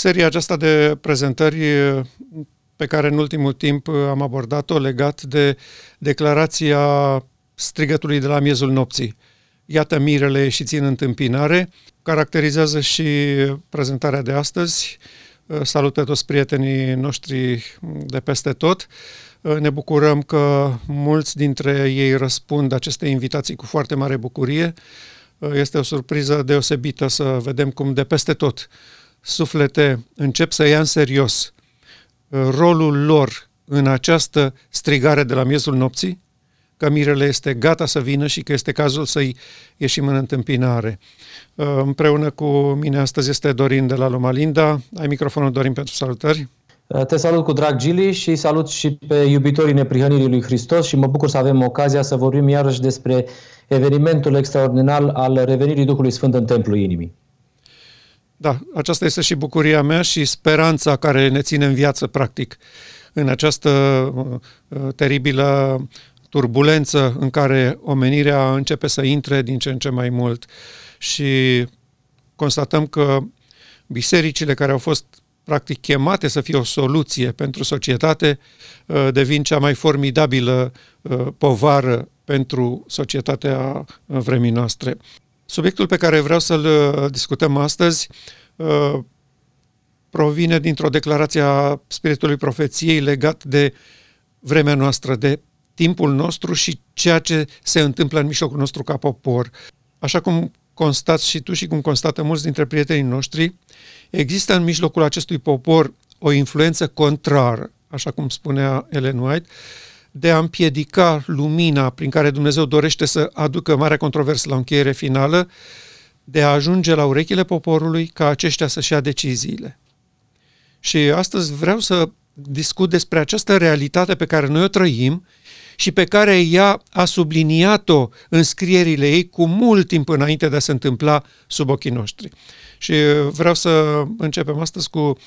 seria aceasta de prezentări pe care în ultimul timp am abordat-o legat de declarația strigătului de la miezul nopții. Iată mirele și țin întâmpinare, caracterizează și prezentarea de astăzi. Salută toți prietenii noștri de peste tot. Ne bucurăm că mulți dintre ei răspund aceste invitații cu foarte mare bucurie. Este o surpriză deosebită să vedem cum de peste tot suflete încep să ia în serios rolul lor în această strigare de la miezul nopții, că mirele este gata să vină și că este cazul să-i ieșim în întâmpinare. Împreună cu mine astăzi este Dorin de la Lomalinda. Ai microfonul, Dorin, pentru salutări. Te salut cu drag, Gili, și salut și pe iubitorii neprihănirii lui Hristos și mă bucur să avem ocazia să vorbim iarăși despre evenimentul extraordinar al revenirii Duhului Sfânt în templul inimii. Da, aceasta este și bucuria mea și speranța care ne ține în viață, practic, în această uh, teribilă turbulență în care omenirea începe să intre din ce în ce mai mult și constatăm că bisericile care au fost practic chemate să fie o soluție pentru societate uh, devin cea mai formidabilă uh, povară pentru societatea vremii noastre. Subiectul pe care vreau să-l uh, discutăm astăzi uh, provine dintr-o declarație a Spiritului Profeției legat de vremea noastră, de timpul nostru și ceea ce se întâmplă în mijlocul nostru ca popor. Așa cum constați și tu și cum constată mulți dintre prietenii noștri, există în mijlocul acestui popor o influență contrară, așa cum spunea Ellen White, de a împiedica lumina prin care Dumnezeu dorește să aducă marea controversă la încheiere finală, de a ajunge la urechile poporului ca aceștia să-și ia deciziile. Și astăzi vreau să discut despre această realitate pe care noi o trăim și pe care ea a subliniat-o în scrierile ei cu mult timp înainte de a se întâmpla sub ochii noștri. Și vreau să începem astăzi cu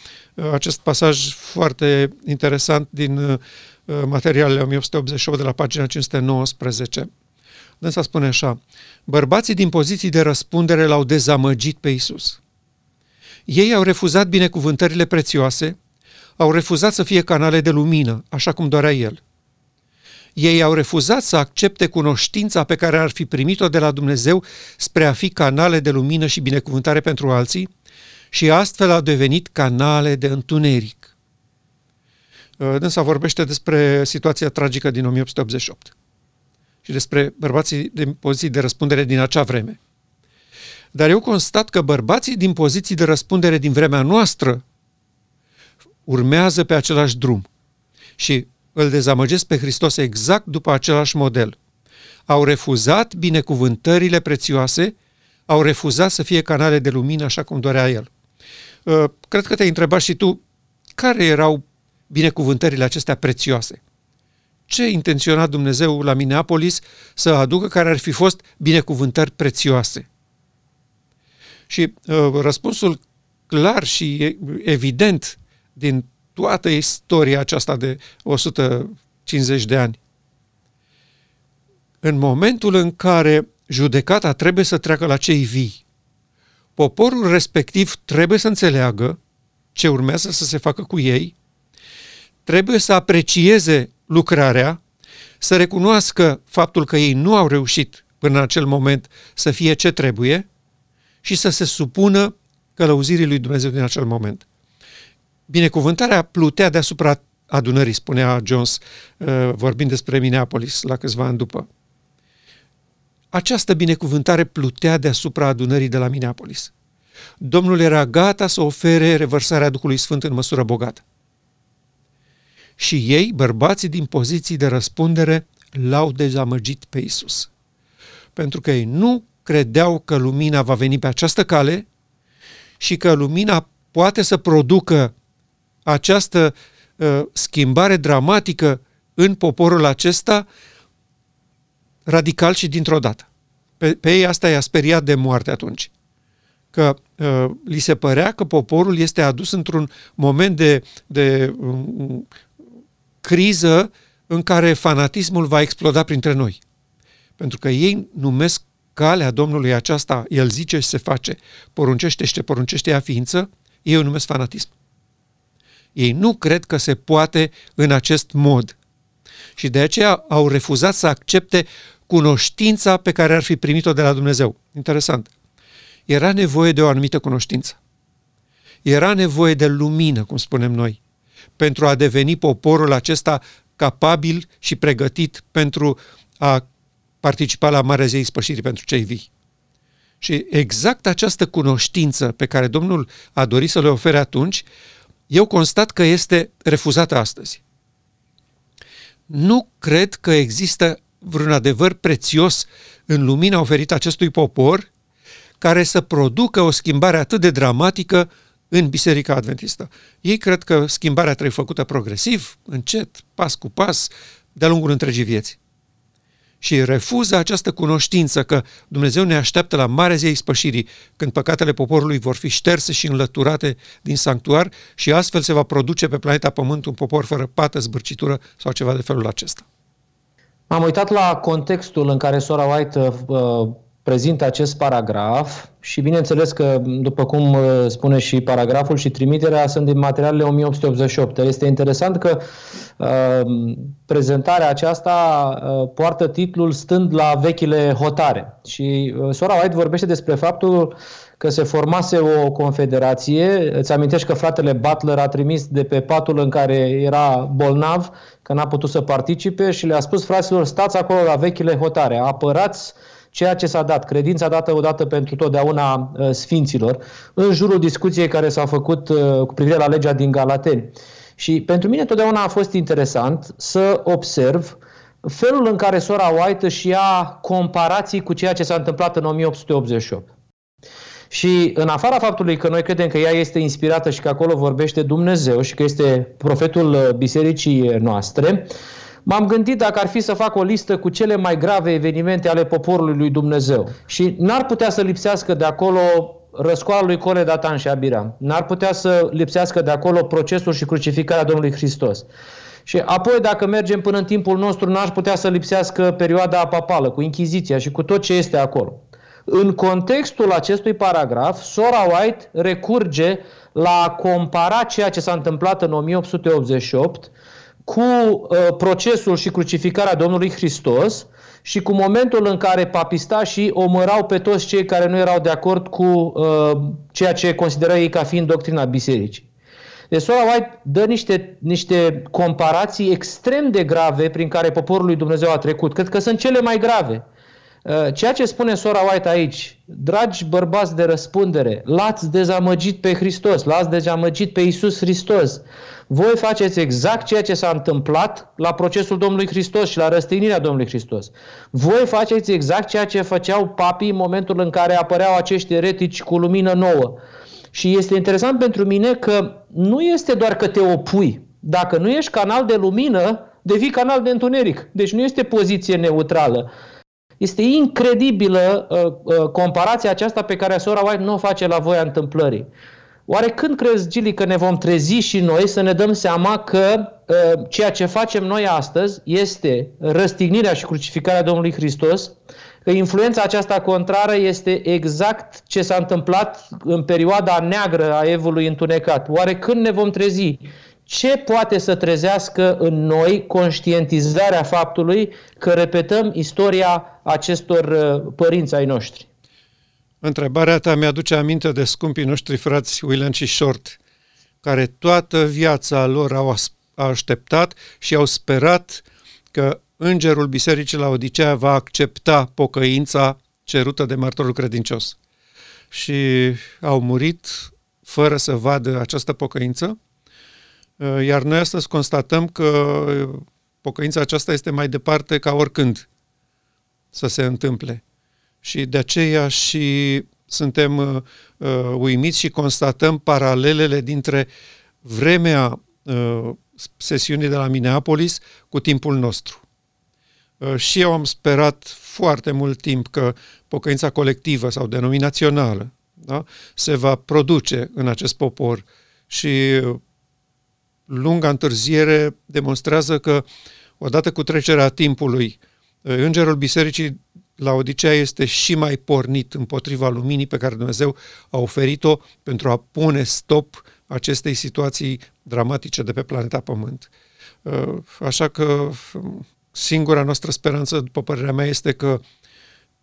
acest pasaj foarte interesant din Uh, materialele 1888 de la pagina 519. Dânsa spune așa, bărbații din poziții de răspundere l-au dezamăgit pe Isus. Ei au refuzat binecuvântările prețioase, au refuzat să fie canale de lumină, așa cum dorea el. Ei au refuzat să accepte cunoștința pe care ar fi primit-o de la Dumnezeu spre a fi canale de lumină și binecuvântare pentru alții și astfel au devenit canale de întuneric. Uh, dânsa vorbește despre situația tragică din 1888 și despre bărbații din poziții de răspundere din acea vreme. Dar eu constat că bărbații din poziții de răspundere din vremea noastră urmează pe același drum și îl dezamăgesc pe Hristos exact după același model. Au refuzat binecuvântările prețioase, au refuzat să fie canale de lumină așa cum dorea el. Uh, cred că te-ai întrebat și tu care erau binecuvântările acestea prețioase. Ce intenționa Dumnezeu la Minneapolis să aducă care ar fi fost binecuvântări prețioase? Și uh, răspunsul clar și evident din toată istoria aceasta de 150 de ani. În momentul în care judecata trebuie să treacă la cei vii, poporul respectiv trebuie să înțeleagă ce urmează să se facă cu ei trebuie să aprecieze lucrarea, să recunoască faptul că ei nu au reușit până în acel moment să fie ce trebuie și să se supună călăuzirii lui Dumnezeu din acel moment. Binecuvântarea plutea deasupra adunării, spunea Jones, uh, vorbind despre Minneapolis la câțiva ani după. Această binecuvântare plutea deasupra adunării de la Minneapolis. Domnul era gata să ofere revărsarea Duhului Sfânt în măsură bogată și ei, bărbații din poziții de răspundere, l-au dezamăgit pe Isus. Pentru că ei nu credeau că lumina va veni pe această cale și că lumina poate să producă această uh, schimbare dramatică în poporul acesta radical și dintr-o dată. Pe, pe ei asta i-a speriat de moarte atunci. Că uh, li se părea că poporul este adus într-un moment de, de uh, criză în care fanatismul va exploda printre noi. Pentru că ei numesc calea Domnului aceasta, el zice și se face, poruncește și te poruncește ea ființă, Ei o numesc fanatism. Ei nu cred că se poate în acest mod. Și de aceea au refuzat să accepte cunoștința pe care ar fi primit-o de la Dumnezeu. Interesant. Era nevoie de o anumită cunoștință. Era nevoie de lumină, cum spunem noi, pentru a deveni poporul acesta capabil și pregătit pentru a participa la Marea Zei Spășirii pentru cei vii. Și exact această cunoștință pe care Domnul a dorit să le ofere atunci, eu constat că este refuzată astăzi. Nu cred că există vreun adevăr prețios în lumina oferită acestui popor care să producă o schimbare atât de dramatică în Biserica Adventistă. Ei cred că schimbarea trebuie făcută progresiv, încet, pas cu pas, de-a lungul întregii vieți. Și refuză această cunoștință că Dumnezeu ne așteaptă la marea zi spășirii, când păcatele poporului vor fi șterse și înlăturate din sanctuar și astfel se va produce pe planeta Pământ un popor fără pată, zbârcitură sau ceva de felul acesta. Am uitat la contextul în care sora White uh, prezintă acest paragraf și bineînțeles că, după cum uh, spune și paragraful și trimiterea, sunt din materialele 1888. Este interesant că uh, prezentarea aceasta uh, poartă titlul Stând la vechile hotare și uh, Sora White vorbește despre faptul că se formase o confederație. Îți amintești că fratele Butler a trimis de pe patul în care era bolnav, că n-a putut să participe și le-a spus fraților, stați acolo la vechile hotare, apărați ceea ce s-a dat, credința dată odată pentru totdeauna uh, sfinților, în jurul discuției care s-a făcut uh, cu privire la legea din Galateni. Și pentru mine totdeauna a fost interesant să observ felul în care sora White își ia comparații cu ceea ce s-a întâmplat în 1888. Și în afara faptului că noi credem că ea este inspirată și că acolo vorbește Dumnezeu și că este profetul uh, bisericii noastre, uh, M-am gândit dacă ar fi să fac o listă cu cele mai grave evenimente ale poporului lui Dumnezeu. Și n-ar putea să lipsească de acolo răscoala lui Core, Datan și Abiram. N-ar putea să lipsească de acolo procesul și crucificarea Domnului Hristos. Și apoi, dacă mergem până în timpul nostru, n-ar putea să lipsească perioada papală, cu Inchiziția și cu tot ce este acolo. În contextul acestui paragraf, Sora White recurge la a compara ceea ce s-a întâmplat în 1888 cu uh, procesul și crucificarea Domnului Hristos și cu momentul în care papistașii omărau pe toți cei care nu erau de acord cu uh, ceea ce consideră ei ca fiind doctrina bisericii. Deci Sora White dă niște, niște comparații extrem de grave prin care poporul lui Dumnezeu a trecut. Cred că sunt cele mai grave. Uh, ceea ce spune Sora White aici, dragi bărbați de răspundere, l-ați dezamăgit pe Hristos, l-ați dezamăgit pe Isus Hristos. Voi faceți exact ceea ce s-a întâmplat la procesul Domnului Hristos și la răstignirea Domnului Hristos. Voi faceți exact ceea ce făceau papii în momentul în care apăreau acești eretici cu lumină nouă. Și este interesant pentru mine că nu este doar că te opui. Dacă nu ești canal de lumină, devii canal de întuneric. Deci nu este poziție neutrală. Este incredibilă uh, uh, comparația aceasta pe care sora White nu o face la voia întâmplării. Oare când crezi, Gili, că ne vom trezi și noi să ne dăm seama că uh, ceea ce facem noi astăzi este răstignirea și crucificarea Domnului Hristos, că influența aceasta contrară este exact ce s-a întâmplat în perioada neagră a evului întunecat. Oare când ne vom trezi? Ce poate să trezească în noi conștientizarea faptului că repetăm istoria acestor uh, părinți ai noștri? Întrebarea ta mi-aduce aminte de scumpii noștri frați William și Short, care toată viața lor au așteptat și au sperat că îngerul Bisericii la Odisea va accepta pocăința cerută de martorul credincios. Și au murit fără să vadă această pocăință, iar noi astăzi constatăm că pocăința aceasta este mai departe ca oricând să se întâmple și de aceea și suntem uh, uh, uimiți și constatăm paralelele dintre vremea uh, sesiunii de la Minneapolis cu timpul nostru. Uh, și eu am sperat foarte mult timp că pocăința colectivă sau denominațională da, se va produce în acest popor și lunga întârziere demonstrează că odată cu trecerea timpului, uh, Îngerul Bisericii la Odisea este și mai pornit împotriva luminii pe care Dumnezeu a oferit-o pentru a pune stop acestei situații dramatice de pe planeta Pământ. Uh, așa că um, singura noastră speranță, după părerea mea, este că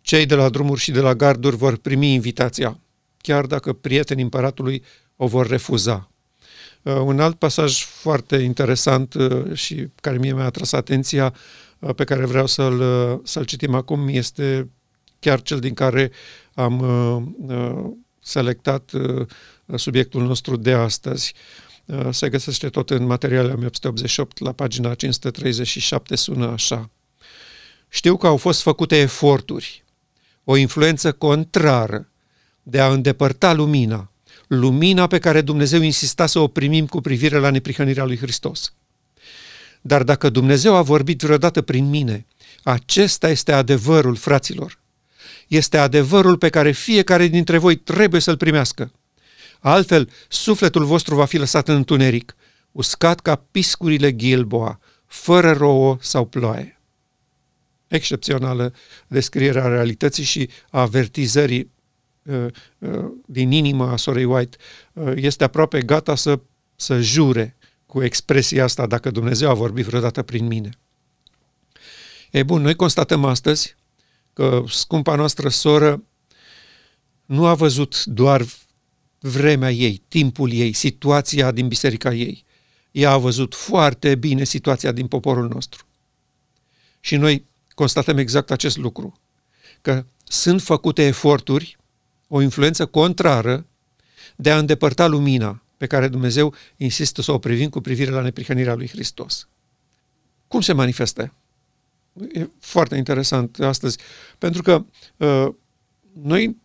cei de la drumuri și de la garduri vor primi invitația, chiar dacă prietenii împăratului o vor refuza. Uh, un alt pasaj foarte interesant uh, și care mie mi-a atras atenția, pe care vreau să-l, să-l citim acum, este chiar cel din care am selectat subiectul nostru de astăzi. Uh, se găsește tot în materialele 1888, la pagina 537, sună așa. Știu că au fost făcute eforturi, o influență contrară de a îndepărta lumina, lumina pe care Dumnezeu insista să o primim cu privire la neprihănirea lui Hristos. Dar dacă Dumnezeu a vorbit vreodată prin mine, acesta este adevărul, fraților. Este adevărul pe care fiecare dintre voi trebuie să-l primească. Altfel, sufletul vostru va fi lăsat în întuneric, uscat ca piscurile Gilboa, fără rouă sau ploaie. Excepțională descrierea realității și a avertizării uh, uh, din inima a sorei White. Uh, este aproape gata să, să jure cu expresia asta dacă Dumnezeu a vorbit vreodată prin mine. E bun, noi constatăm astăzi că scumpa noastră soră nu a văzut doar vremea ei, timpul ei, situația din biserica ei. Ea a văzut foarte bine situația din poporul nostru. Și noi constatăm exact acest lucru, că sunt făcute eforturi, o influență contrară de a îndepărta lumina pe care Dumnezeu insistă să o privim cu privire la neprihănirea lui Hristos. Cum se manifestă? E foarte interesant astăzi, pentru că uh, noi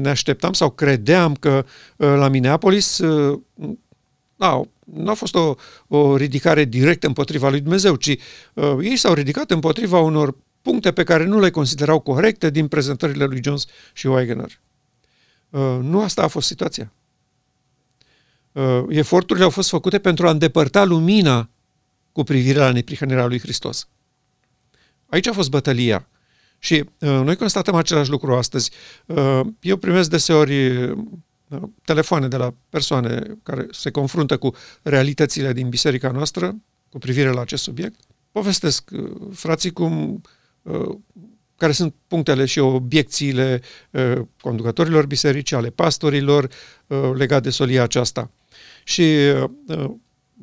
ne așteptam sau credeam că uh, la Minneapolis uh, nu, nu a fost o, o ridicare directă împotriva lui Dumnezeu, ci uh, ei s-au ridicat împotriva unor puncte pe care nu le considerau corecte din prezentările lui Jones și Wegener. Uh, nu asta a fost situația. Uh, eforturile au fost făcute pentru a îndepărta lumina cu privire la neprihănirea lui Hristos. Aici a fost bătălia. Și uh, noi constatăm același lucru astăzi. Uh, eu primesc deseori uh, telefoane de la persoane care se confruntă cu realitățile din biserica noastră cu privire la acest subiect. Povestesc uh, frații cum uh, care sunt punctele și obiecțiile uh, conducătorilor biserici, ale pastorilor uh, legat de solia aceasta. Și uh, uh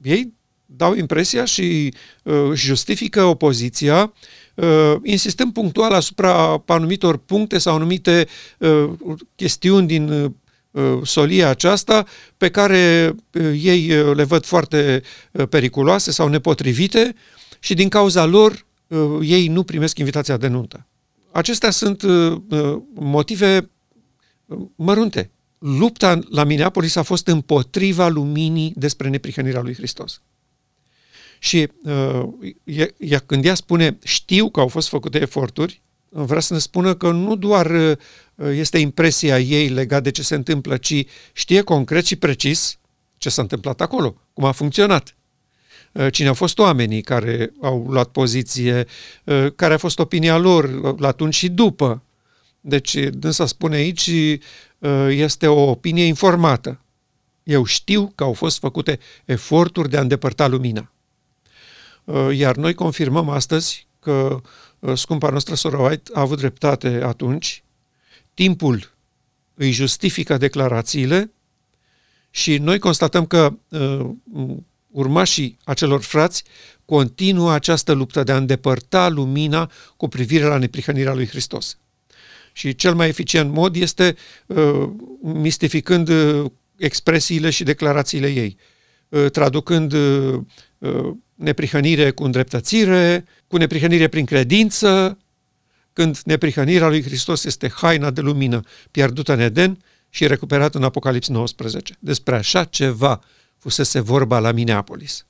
ei dau impresia și uh, justifică opoziția uh, insistând punctual asupra anumitor puncte sau anumite uh, chestiuni din uh, solia aceasta pe care uh, ei uh, le văd foarte uh, periculoase sau nepotrivite și din cauza lor uh, ei nu primesc invitația de nuntă. Acestea sunt uh, uh motive uh, mărunte. Lupta la Minneapolis a fost împotriva luminii despre neprihănirea lui Hristos. Și uh, ea, când ea spune știu că au fost făcute eforturi, vrea să ne spună că nu doar uh, este impresia ei legat de ce se întâmplă, ci știe concret și precis ce s-a întâmplat acolo, cum a funcționat. Uh, cine au fost oamenii care au luat poziție, uh, care a fost opinia lor la atunci și după. Deci, dânsa spune aici, este o opinie informată. Eu știu că au fost făcute eforturi de a îndepărta lumina. Uh, iar noi confirmăm astăzi că uh, scumpa noastră Sora White a avut dreptate atunci, timpul îi justifică declarațiile și noi constatăm că uh, urmașii acelor frați continuă această luptă de a îndepărta lumina cu privire la neprihănirea lui Hristos. Și cel mai eficient mod este uh, mistificând uh, expresiile și declarațiile ei, uh, traducând uh, neprihănire cu îndreptățire, cu neprihănire prin credință, când neprihănirea lui Hristos este haina de lumină pierdută în Eden și recuperată în Apocalips 19. Despre așa ceva fusese vorba la Minneapolis.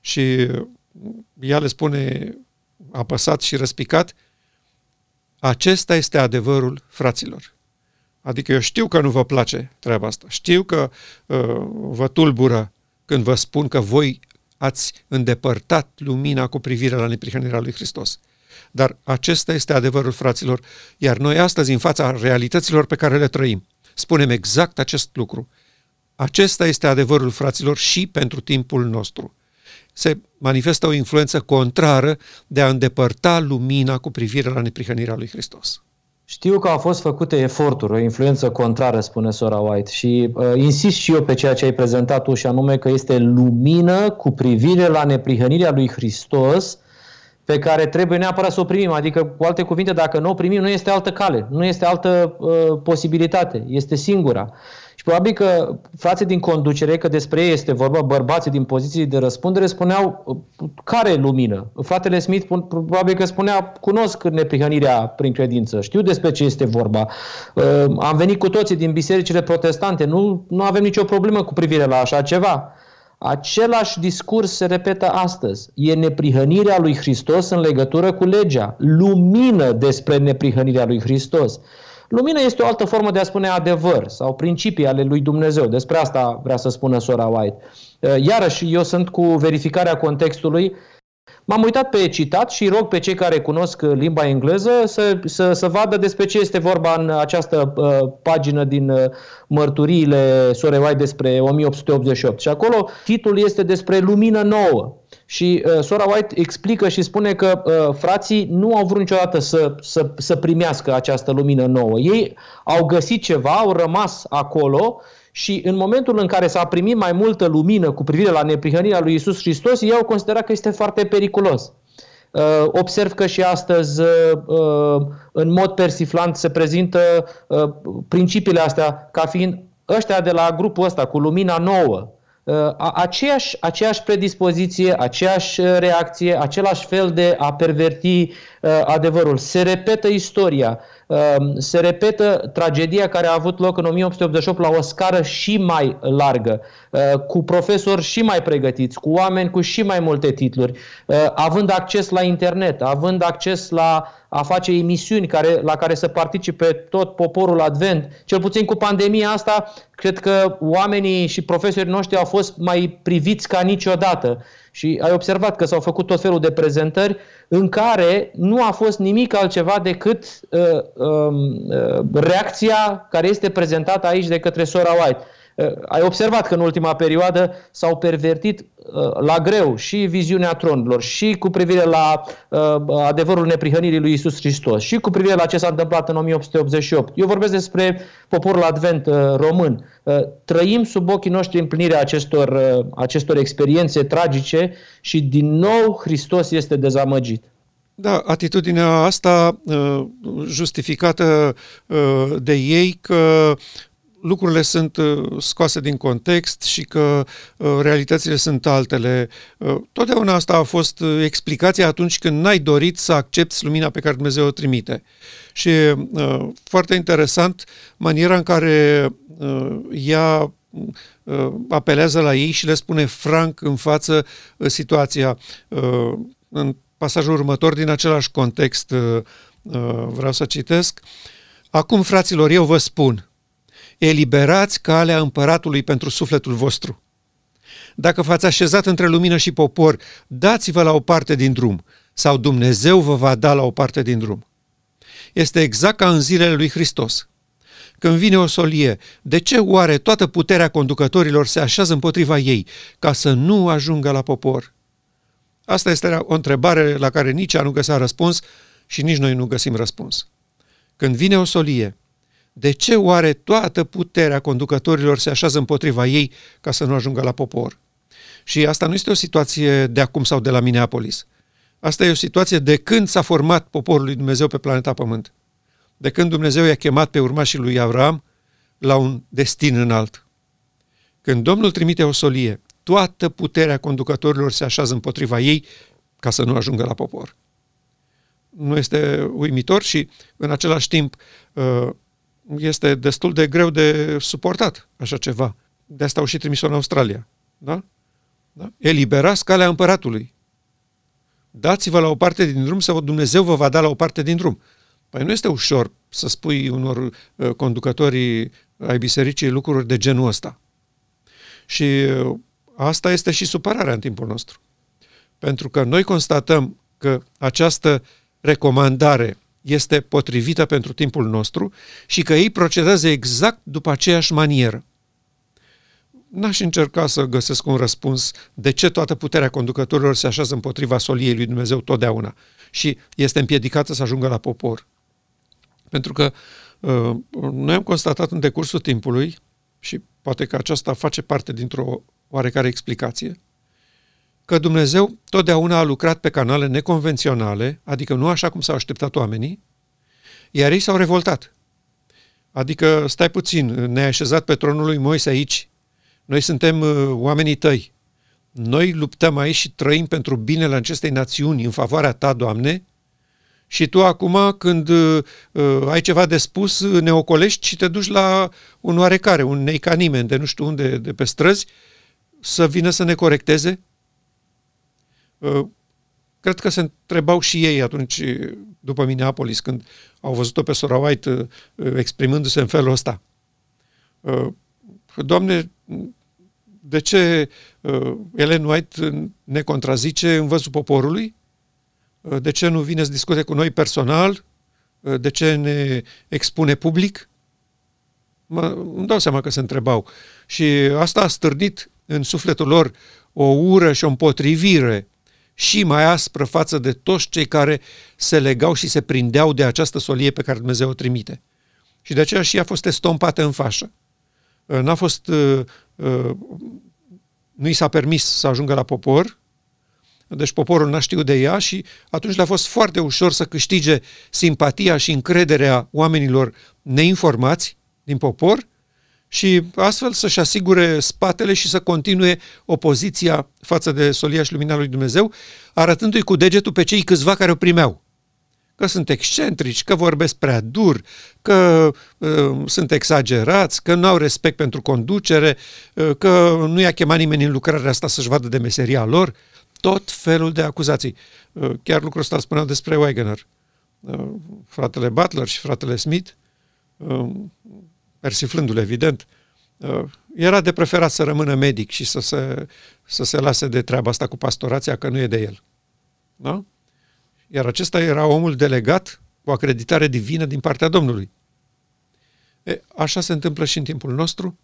Și ea le spune apăsat și răspicat, acesta este adevărul fraților. Adică eu știu că nu vă place treaba asta, știu că uh, vă tulbură când vă spun că voi ați îndepărtat lumina cu privire la neprihănirea lui Hristos. Dar acesta este adevărul, fraților, iar noi astăzi, în fața realităților pe care le trăim, spunem exact acest lucru. Acesta este adevărul, fraților, și pentru timpul nostru. Se manifestă o influență contrară de a îndepărta lumina cu privire la neprihănirea lui Hristos. Știu că au fost făcute eforturi, o influență contrară, spune sora White, și uh, insist și eu pe ceea ce ai prezentat tu, și anume că este lumină cu privire la neprihănirea lui Hristos, pe care trebuie neapărat să o primim. Adică, cu alte cuvinte, dacă nu o primim, nu este altă cale, nu este altă uh, posibilitate, este singura. Și probabil că frații din conducere, că despre ei este vorba, bărbații din poziții de răspundere, spuneau care lumină? Fratele Smith probabil că spunea, cunosc neprihănirea prin credință, știu despre ce este vorba. Uh, am venit cu toții din bisericile protestante, nu, nu avem nicio problemă cu privire la așa ceva. Același discurs se repetă astăzi. E neprihănirea lui Hristos în legătură cu legea. Lumină despre neprihănirea lui Hristos. Lumina este o altă formă de a spune adevăr sau principii ale lui Dumnezeu. Despre asta vrea să spună sora White. Uh, iarăși, eu sunt cu verificarea contextului. M-am uitat pe citat și rog pe cei care cunosc limba engleză să, să, să vadă despre ce este vorba în această uh, pagină din uh, mărturiile Sorei White despre 1888. Și acolo titlul este despre lumină nouă. Și uh, sora White explică și spune că uh, frații nu au vrut niciodată să, să, să primească această lumină nouă. Ei au găsit ceva, au rămas acolo și în momentul în care s-a primit mai multă lumină cu privire la neprihănirea lui Isus Hristos, ei au considerat că este foarte periculos. Uh, observ că și astăzi, uh, uh, în mod persiflant, se prezintă uh, principiile astea ca fiind ăștia de la grupul ăsta cu lumina nouă, Uh, aceeași, aceeași predispoziție, aceeași uh, reacție, același fel de a perverti uh, adevărul. Se repetă istoria, se repetă tragedia care a avut loc în 1888 la o scară și mai largă, cu profesori și mai pregătiți, cu oameni cu și mai multe titluri, având acces la internet, având acces la a face emisiuni care, la care să participe tot poporul advent. Cel puțin cu pandemia asta, cred că oamenii și profesorii noștri au fost mai priviți ca niciodată. Și ai observat că s-au făcut tot felul de prezentări în care nu a fost nimic altceva decât uh, um, uh, reacția care este prezentată aici de către sora White. Uh, ai observat că în ultima perioadă s-au pervertit uh, la greu și viziunea tronilor și cu privire la uh, adevărul neprihănirii lui Isus Hristos și cu privire la ce s-a întâmplat în 1888. Eu vorbesc despre poporul advent român. Trăim sub ochii noștri împlinirea acestor, acestor experiențe tragice și din nou Hristos este dezamăgit. Da, atitudinea asta justificată de ei că lucrurile sunt uh, scoase din context și că uh, realitățile sunt altele. Uh, totdeauna asta a fost explicația atunci când n-ai dorit să accepti lumina pe care Dumnezeu o trimite. Și foarte interesant maniera în care ea apelează la ei și le spune franc în față situația. În pasajul următor, din același context, vreau să citesc. Acum, fraților, eu vă spun, eliberați calea împăratului pentru sufletul vostru. Dacă v-ați așezat între lumină și popor, dați-vă la o parte din drum, sau Dumnezeu vă va da la o parte din drum. Este exact ca în zilele lui Hristos. Când vine o solie, de ce oare toată puterea conducătorilor se așează împotriva ei, ca să nu ajungă la popor? Asta este o întrebare la care nici ea nu găsea răspuns și nici noi nu găsim răspuns. Când vine o solie, de ce oare toată puterea conducătorilor se așează împotriva ei ca să nu ajungă la popor? Și asta nu este o situație de acum sau de la Minneapolis. Asta e o situație de când s-a format poporul lui Dumnezeu pe planeta Pământ. De când Dumnezeu i-a chemat pe urmașii lui Avram la un destin înalt. Când Domnul trimite o solie, toată puterea conducătorilor se așează împotriva ei ca să nu ajungă la popor. Nu este uimitor și, în același timp, uh, este destul de greu de suportat așa ceva. De asta au și trimis-o în Australia. Da? da? Eliberați calea împăratului. Dați-vă la o parte din drum sau Dumnezeu vă va da la o parte din drum. Păi nu este ușor să spui unor uh, conducătorii ai bisericii lucruri de genul ăsta. Și uh, asta este și supărarea în timpul nostru. Pentru că noi constatăm că această recomandare este potrivită pentru timpul nostru și că ei procedează exact după aceeași manieră. N-aș încerca să găsesc un răspuns de ce toată puterea conducătorilor se așează împotriva soliei lui Dumnezeu totdeauna și este împiedicată să ajungă la popor. Pentru că uh, noi am constatat în decursul timpului, și poate că aceasta face parte dintr-o oarecare explicație, că Dumnezeu totdeauna a lucrat pe canale neconvenționale, adică nu așa cum s-au așteptat oamenii, iar ei s-au revoltat. Adică, stai puțin, ne-ai așezat pe tronul lui Moise aici, noi suntem uh, oamenii tăi, noi luptăm aici și trăim pentru binele acestei națiuni în favoarea ta, Doamne, și tu acum, când uh, ai ceva de spus, ne ocolești și te duci la un oarecare, un neica nimeni de nu știu unde, de pe străzi, să vină să ne corecteze? Uh, cred că se întrebau și ei atunci, după Minneapolis, când au văzut-o pe Sora White uh, exprimându-se în felul ăsta. Uh, Doamne, de ce Ellen White ne contrazice în văzul poporului? De ce nu vine să discute cu noi personal? De ce ne expune public? Mă, îmi dau seama că se întrebau. Și asta a stârnit în sufletul lor o ură și o împotrivire și mai aspră față de toți cei care se legau și se prindeau de această solie pe care Dumnezeu o trimite. Și de aceea și ea a fost estompată în fașă. Uh, n-a fost, uh, uh, nu i s-a permis să ajungă la popor, deci poporul n-a știut de ea și atunci le-a fost foarte ușor să câștige simpatia și încrederea oamenilor neinformați din popor și astfel să-și asigure spatele și să continue opoziția față de solia și lumina lui Dumnezeu, arătându-i cu degetul pe cei câțiva care o primeau. Că sunt excentrici, că vorbesc prea dur, că uh, sunt exagerați, că nu au respect pentru conducere, uh, că nu i-a chemat nimeni în lucrarea asta să-și vadă de meseria lor, tot felul de acuzații. Uh, chiar lucrul ăsta spuneau despre Wegener. Uh, fratele Butler și fratele Smith uh, persiflându-l evident, uh, era de preferat să rămână medic și să se, să se lase de treaba asta cu pastorația, că nu e de el. Da? Iar acesta era omul delegat cu acreditare divină din partea Domnului. E, așa se întâmplă și în timpul nostru.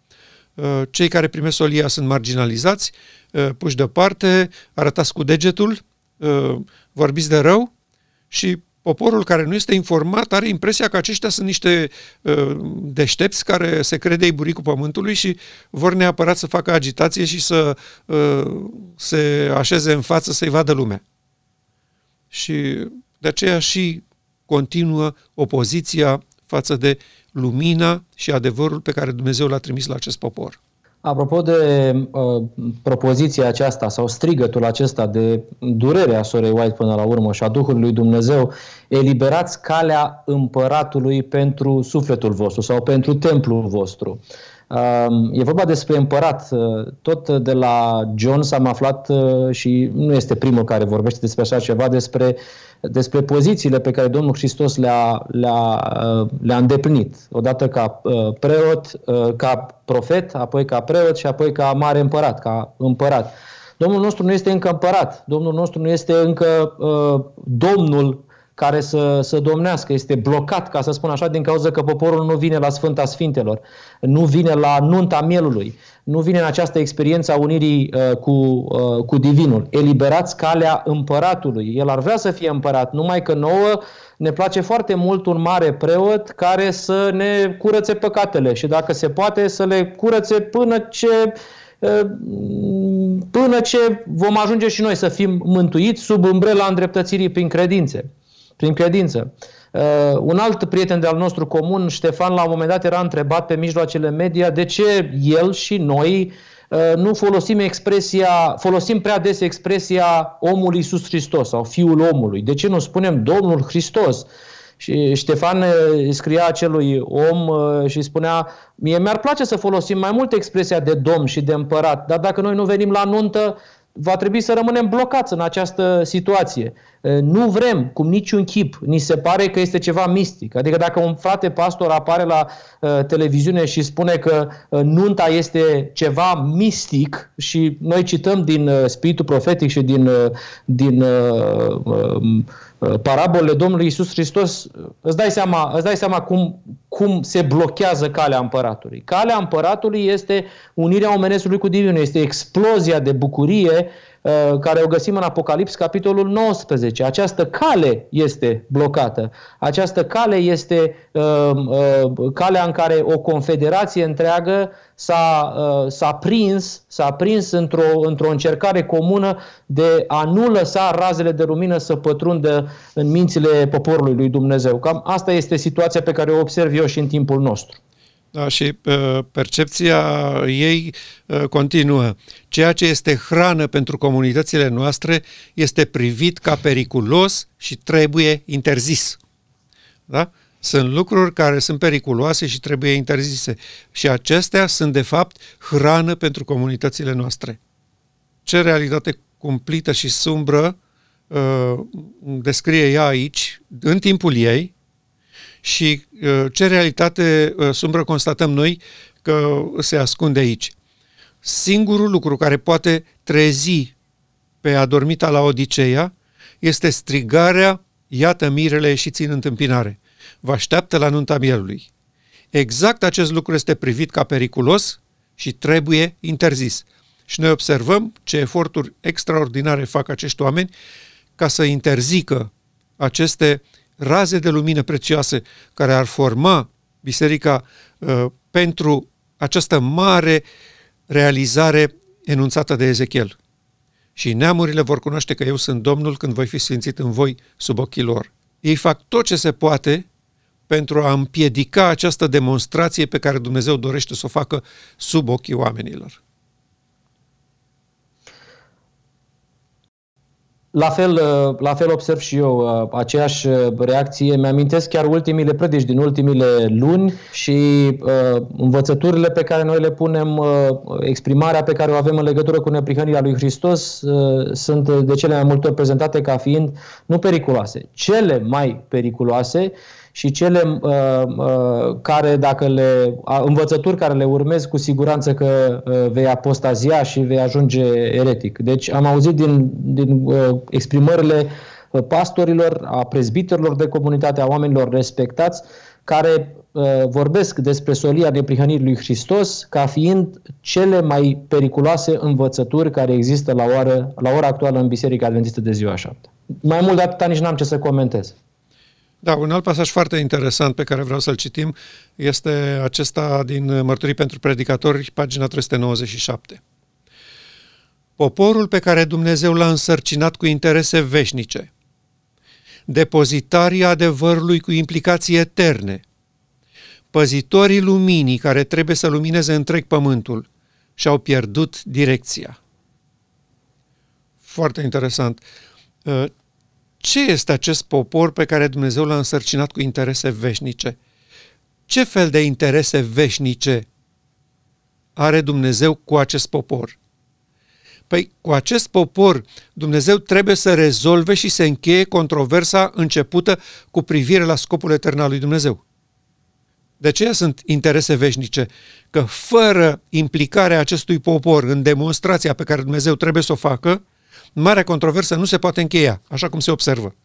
Uh, cei care primesc solia sunt marginalizați, uh, puși deoparte, arătați cu degetul, vorbiți de rău și poporul care nu este informat are impresia că aceștia sunt niște uh, deștepți care se crede buricul pământului și vor neapărat să facă agitație și să uh, se așeze în față să-i vadă lumea. Și de aceea și continuă opoziția față de lumina și adevărul pe care Dumnezeu l-a trimis la acest popor. Apropo de uh, propoziția aceasta sau strigătul acesta de durerea sorei White până la urmă și a Duhului lui Dumnezeu, eliberați calea împăratului pentru sufletul vostru sau pentru templul vostru. Uh, e vorba despre împărat. Uh, tot de la John am aflat uh, și nu este primul care vorbește despre așa ceva, despre despre pozițiile pe care Domnul Hristos le-a, le-a, le-a îndeplinit. Odată ca uh, preot, uh, ca profet, apoi ca preot și apoi ca mare împărat, ca împărat. Domnul nostru nu este încă împărat, Domnul nostru nu este încă uh, Domnul care să, să domnească, este blocat, ca să spun așa, din cauza că poporul nu vine la Sfânta Sfintelor, nu vine la nunta mielului, nu vine în această experiență a unirii uh, cu, uh, cu Divinul. Eliberați calea împăratului. El ar vrea să fie împărat, numai că nouă ne place foarte mult un mare preot care să ne curățe păcatele și dacă se poate să le curățe până ce uh, până ce vom ajunge și noi să fim mântuiți sub umbrela îndreptățirii prin credințe prin credință. Uh, un alt prieten de al nostru comun, Ștefan, la un moment dat era întrebat pe mijloacele media de ce el și noi uh, nu folosim expresia, folosim prea des expresia omul Iisus Hristos sau Fiul omului. De ce nu spunem Domnul Hristos? Și Ștefan uh, scria acelui om uh, și spunea, mie mi-ar place să folosim mai mult expresia de domn și de împărat, dar dacă noi nu venim la nuntă, va trebui să rămânem blocați în această situație. Nu vrem, cum niciun chip, ni se pare că este ceva mistic. Adică dacă un frate pastor apare la uh, televiziune și spune că uh, nunta este ceva mistic și noi cităm din uh, spiritul profetic și din, din uh, parabolele Domnului Isus Hristos, îți dai seama, îți dai seama cum, cum se blochează calea împăratului. Calea împăratului este unirea omenescului cu divinul, este explozia de bucurie Uh, care o găsim în Apocalips, capitolul 19. Această cale este blocată. Această cale este uh, uh, calea în care o confederație întreagă s-a, uh, s-a prins, s-a prins într-o, într-o încercare comună de a nu lăsa razele de lumină să pătrundă în mințile poporului lui Dumnezeu. Cam asta este situația pe care o observ eu și în timpul nostru. Da, și uh, percepția ei uh, continuă. Ceea ce este hrană pentru comunitățile noastre este privit ca periculos și trebuie interzis. Da? Sunt lucruri care sunt periculoase și trebuie interzise. Și acestea sunt, de fapt, hrană pentru comunitățile noastre. Ce realitate cumplită și sumbră uh, descrie ea aici, în timpul ei, și uh, ce realitate uh, sumbră constatăm noi că se ascunde aici. Singurul lucru care poate trezi pe adormita la Odiseea este strigarea, iată mirele și țin întâmpinare. Vă așteaptă la nunta mielului. Exact acest lucru este privit ca periculos și trebuie interzis. Și noi observăm ce eforturi extraordinare fac acești oameni ca să interzică aceste raze de lumină prețioase care ar forma biserica uh, pentru această mare realizare enunțată de Ezechiel. Și neamurile vor cunoaște că eu sunt Domnul când voi fi sfințit în voi sub ochii lor. Ei fac tot ce se poate pentru a împiedica această demonstrație pe care Dumnezeu dorește să o facă sub ochii oamenilor. La fel, uh, la fel observ și eu uh, aceeași uh, reacție. Mi-amintesc chiar ultimile predici din ultimile luni și uh, învățăturile pe care noi le punem, uh, exprimarea pe care o avem în legătură cu neprihănirea lui Hristos uh, sunt de cele mai multe ori prezentate ca fiind nu periculoase. Cele mai periculoase și cele uh, uh, care, dacă le, uh, învățături care le urmezi, cu siguranță că uh, vei apostazia și vei ajunge eretic. Deci am auzit din, din uh, exprimările uh, pastorilor, a prezbiterilor de comunitate, a oamenilor respectați, care uh, vorbesc despre solia neprihănirii lui Hristos ca fiind cele mai periculoase învățături care există la, oră, la ora actuală în Biserica Adventistă de ziua șapte. Mai mult de atât nici n-am ce să comentez. Da, un alt pasaj foarte interesant pe care vreau să-l citim este acesta din Mărturii pentru Predicatori, pagina 397. Poporul pe care Dumnezeu l-a însărcinat cu interese veșnice, depozitarii adevărului cu implicații eterne, păzitorii luminii care trebuie să lumineze întreg pământul, și-au pierdut direcția. Foarte interesant ce este acest popor pe care Dumnezeu l-a însărcinat cu interese veșnice? Ce fel de interese veșnice are Dumnezeu cu acest popor? Păi cu acest popor Dumnezeu trebuie să rezolve și să încheie controversa începută cu privire la scopul etern al lui Dumnezeu. De aceea sunt interese veșnice, că fără implicarea acestui popor în demonstrația pe care Dumnezeu trebuie să o facă, marea controversă nu se poate încheia, așa cum se observă.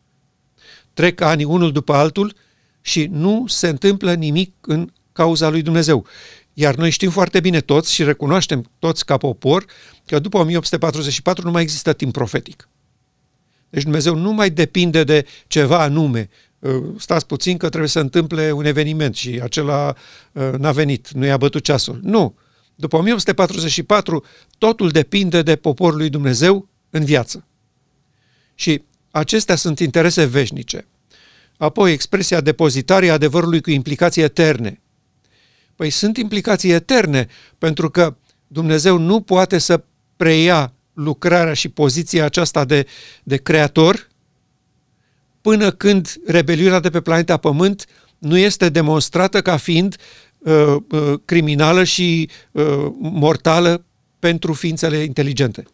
Trec ani unul după altul și nu se întâmplă nimic în cauza lui Dumnezeu. Iar noi știm foarte bine toți și recunoaștem toți ca popor că după 1844 nu mai există timp profetic. Deci Dumnezeu nu mai depinde de ceva anume. Uh, stați puțin că trebuie să întâmple un eveniment și acela uh, n-a venit, nu i-a bătut ceasul. Nu. După 1844 totul depinde de poporul lui Dumnezeu în viață. Și acestea sunt interese veșnice. Apoi, expresia depozitarii adevărului cu implicații eterne. Păi sunt implicații eterne, pentru că Dumnezeu nu poate să preia lucrarea și poziția aceasta de, de creator până când rebeliunea de pe planeta Pământ nu este demonstrată ca fiind uh, uh, criminală și uh, mortală pentru ființele inteligente.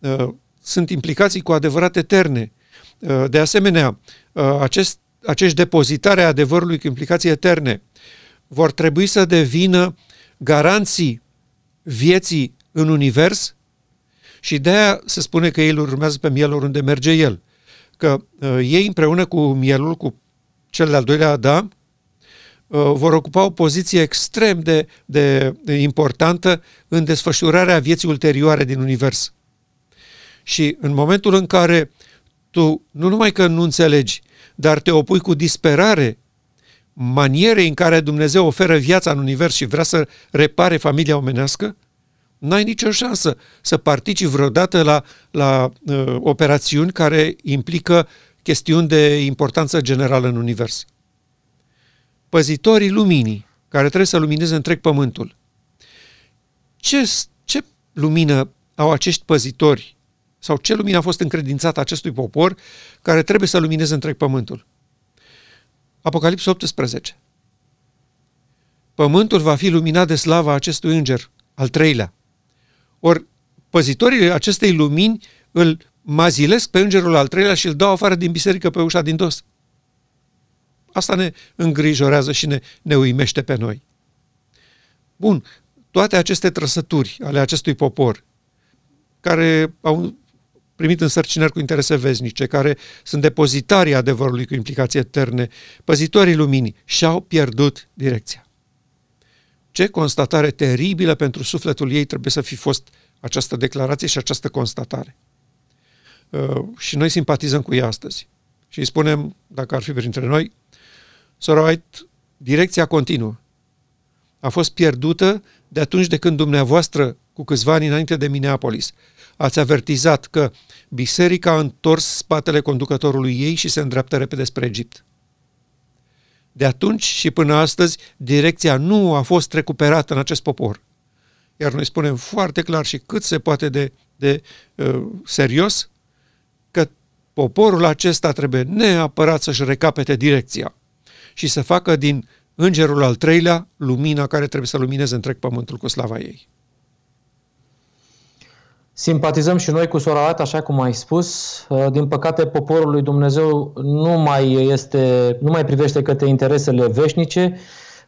Uh, sunt implicații cu adevărat eterne. Uh, de asemenea, uh, acest, acești depozitare a adevărului cu implicații eterne vor trebui să devină garanții vieții în univers și de aia se spune că el urmează pe miel oriunde merge el. că uh, ei împreună cu mielul, cu cel de-al doilea Adam, uh, vor ocupa o poziție extrem de, de, de importantă în desfășurarea vieții ulterioare din univers. Și în momentul în care tu nu numai că nu înțelegi, dar te opui cu disperare manierei în care Dumnezeu oferă viața în univers și vrea să repare familia omenească, n-ai nicio șansă să participi vreodată la, la uh, operațiuni care implică chestiuni de importanță generală în univers. Păzitorii luminii, care trebuie să lumineze întreg pământul. Ce, ce lumină au acești păzitori sau ce lumină a fost încredințată acestui popor care trebuie să lumineze întreg pământul? Apocalipsa 18. Pământul va fi luminat de slava acestui înger, al treilea. Ori păzitorii acestei lumini îl mazilesc pe îngerul al treilea și îl dau afară din biserică pe ușa din dos. Asta ne îngrijorează și ne, ne uimește pe noi. Bun, toate aceste trăsături ale acestui popor, care au primit însărcinări cu interese veznice, care sunt depozitarii adevărului cu implicații eterne, păzitorii luminii, și-au pierdut direcția. Ce constatare teribilă pentru sufletul ei trebuie să fi fost această declarație și această constatare. Uh, și noi simpatizăm cu ea astăzi. Și îi spunem, dacă ar fi printre noi, Sora White, direcția continuă. A fost pierdută de atunci de când dumneavoastră, cu câțiva ani înainte de Minneapolis, ați avertizat că biserica a întors spatele conducătorului ei și se îndreaptă repede spre Egipt. De atunci și până astăzi, direcția nu a fost recuperată în acest popor. Iar noi spunem foarte clar și cât se poate de, de uh, serios că poporul acesta trebuie neapărat să-și recapete direcția și să facă din îngerul al treilea lumina care trebuie să lumineze întreg pământul cu slava ei. Simpatizăm și noi cu Soraat, așa cum ai spus. Uh, din păcate, poporul lui Dumnezeu nu mai, este, nu mai privește către interesele veșnice,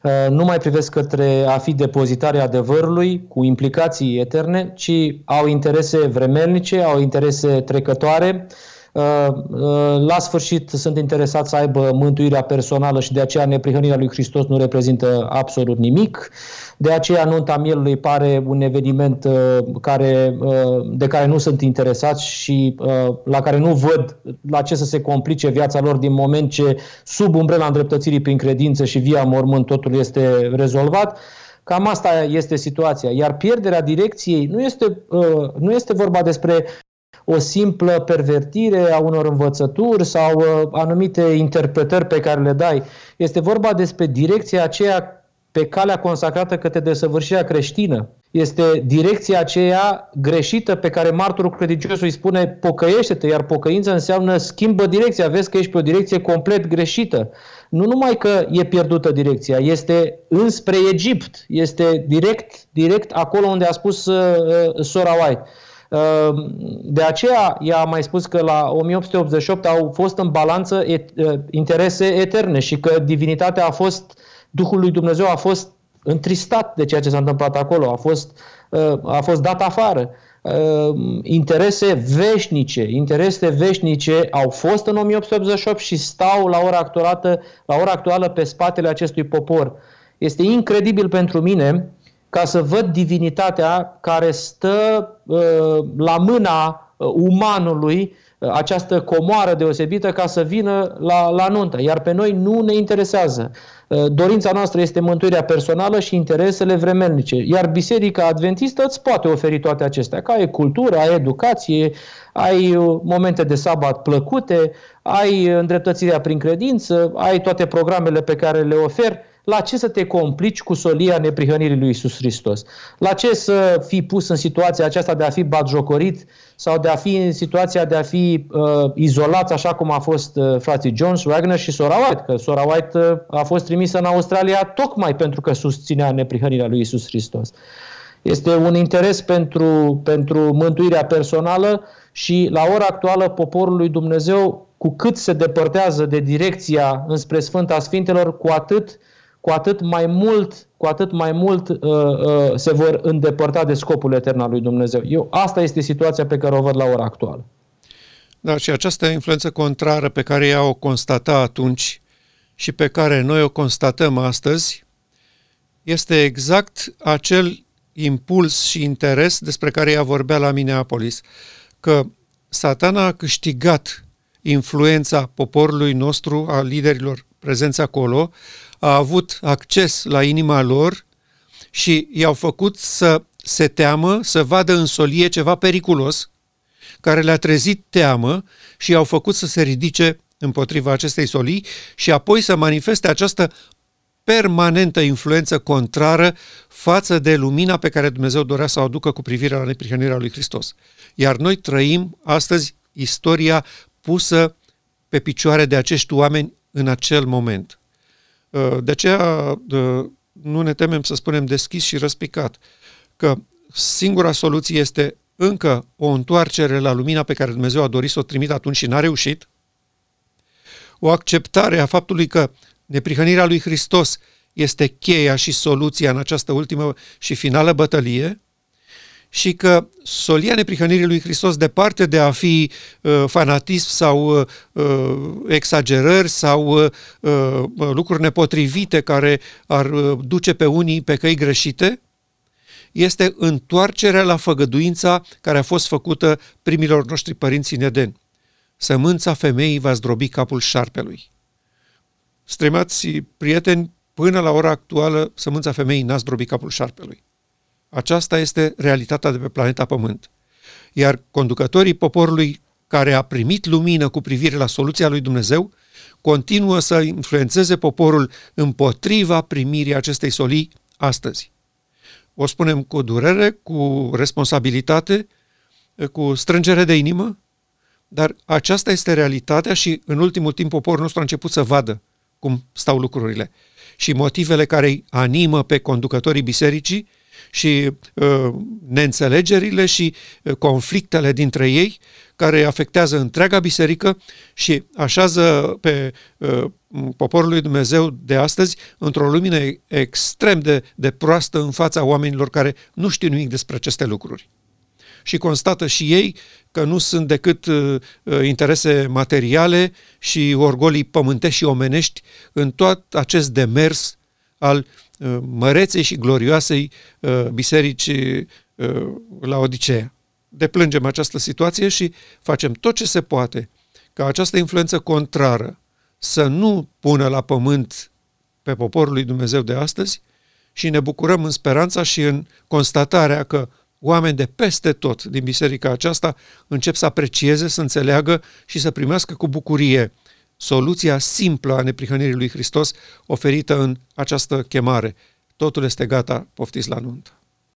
uh, nu mai privesc către a fi depozitare adevărului cu implicații eterne, ci au interese vremelnice, au interese trecătoare, Uh, uh, la sfârșit sunt interesat să aibă mântuirea personală și de aceea neprihănirea lui Hristos nu reprezintă absolut nimic. De aceea nunta mielului pare un eveniment uh, care, de care nu sunt interesați și la care nu văd la ce să se complice viața lor din moment ce sub umbrela îndreptățirii prin credință și via mormânt totul este rezolvat. Cam asta este situația. Iar pierderea direcției nu este, nu este vorba despre o simplă pervertire a unor învățături sau uh, anumite interpretări pe care le dai. Este vorba despre direcția aceea pe calea consacrată către desăvârșirea creștină. Este direcția aceea greșită pe care marturul credincios îi spune pocăiește-te, iar pocăința înseamnă schimbă direcția, vezi că ești pe o direcție complet greșită. Nu numai că e pierdută direcția, este înspre Egipt, este direct, direct acolo unde a spus uh, uh Sora White. Ehm, de aceea, ea a mai spus că la 1888 au fost în balanță et, interese eterne și că divinitatea a fost, Duhul lui Dumnezeu a fost întristat de ceea ce s-a întâmplat acolo, a fost, a fost dat afară. Ehm, interese veșnice, interese veșnice au fost în 1888 și stau la ora actuală, la ora actuală pe spatele acestui popor. Este incredibil pentru mine ca să văd divinitatea care stă uh, la mâna uh, umanului, uh, această comoară deosebită, ca să vină la, la nuntă. Iar pe noi nu ne interesează. Uh, dorința noastră este mântuirea personală și interesele vremelnice. Iar Biserica Adventistă îți poate oferi toate acestea, că ai cultură, ai educație, ai uh, momente de sabat plăcute, ai îndreptățirea prin credință, ai toate programele pe care le oferi la ce să te complici cu solia neprihănirii lui Isus Hristos? La ce să fii pus în situația aceasta de a fi batjocorit sau de a fi în situația de a fi uh, izolat, așa cum a fost uh, frații Jones, Wagner și Sora White, că Sora White uh, a fost trimisă în Australia tocmai pentru că susținea neprihănirea lui Isus Hristos. Este un interes pentru, pentru mântuirea personală și la ora actuală poporul lui Dumnezeu, cu cât se depărtează de direcția înspre Sfânta Sfintelor, cu atât uh, cu atât mai mult, cu atât mai mult uh, uh, se vor îndepărta de scopul etern al lui Dumnezeu. Eu, asta este situația pe care o văd la ora actuală. Da, și această influență contrară pe care ea o constata atunci și pe care noi o constatăm astăzi este exact acel impuls și interes despre care ea vorbea la Minneapolis, că satana a câștigat influența poporului nostru, a liderilor prezenți acolo, a avut acces la inima lor și i-au făcut să se teamă, să vadă în solie ceva periculos, care le-a trezit teamă și i-au făcut să se ridice împotriva acestei solii și apoi să manifeste această permanentă influență contrară față de lumina pe care Dumnezeu dorea să o aducă cu privire la neprihănirea lui Hristos. Iar noi trăim astăzi istoria pusă pe picioare de acești oameni în acel moment. Uh, de aceea uh, nu ne temem să spunem deschis și răspicat că singura soluție este încă o întoarcere la lumina pe care Dumnezeu a dorit să o trimită atunci și n-a reușit, o acceptare a faptului că neprihănirea lui Hristos este cheia și soluția în această ultimă și finală bătălie și că solia neprihănirii lui Hristos, departe de a fi uh, fanatism sau uh, uh exagerări sau uh, uh, lucruri nepotrivite care ar uh, duce pe unii pe căi greșite, este întoarcerea la făgăduința care a fost făcută primilor noștri părinți în Eden. Sămânța femeii va zdrobi capul șarpelui. Stremați prieteni, până la ora actuală, sămânța femeii n-a zdrobit capul șarpelui. Aceasta este realitatea de pe planeta Pământ. Iar conducătorii poporului care a primit lumină cu privire la soluția lui Dumnezeu, continuă să influențeze poporul împotriva primirii acestei solii astăzi. O spunem cu durere, cu responsabilitate, cu strângere de inimă, dar aceasta este realitatea și în ultimul timp poporul nostru a început să vadă cum stau lucrurile. Și motivele care îi animă pe conducătorii bisericii și uh, neînțelegerile și uh, conflictele dintre ei care afectează întreaga biserică și așează pe uh, poporul lui Dumnezeu de astăzi într-o lumină extrem de, de proastă în fața oamenilor care nu știu nimic despre aceste lucruri. Și constată și ei că nu sunt decât uh, uh, interese materiale și orgolii pământești și omenești în tot acest demers al uh, măreței și glorioasei uh, biserici uh, la Odiseea. Deplângem această situație și facem tot ce se poate ca această influență contrară să nu pună la pământ pe poporul lui Dumnezeu de astăzi și ne bucurăm în speranța și în constatarea că oameni de peste tot din biserica aceasta încep să aprecieze, să înțeleagă și să primească cu bucurie soluția simplă a neprihănirii lui Hristos oferită în această chemare. Totul este gata, poftiți la nuntă.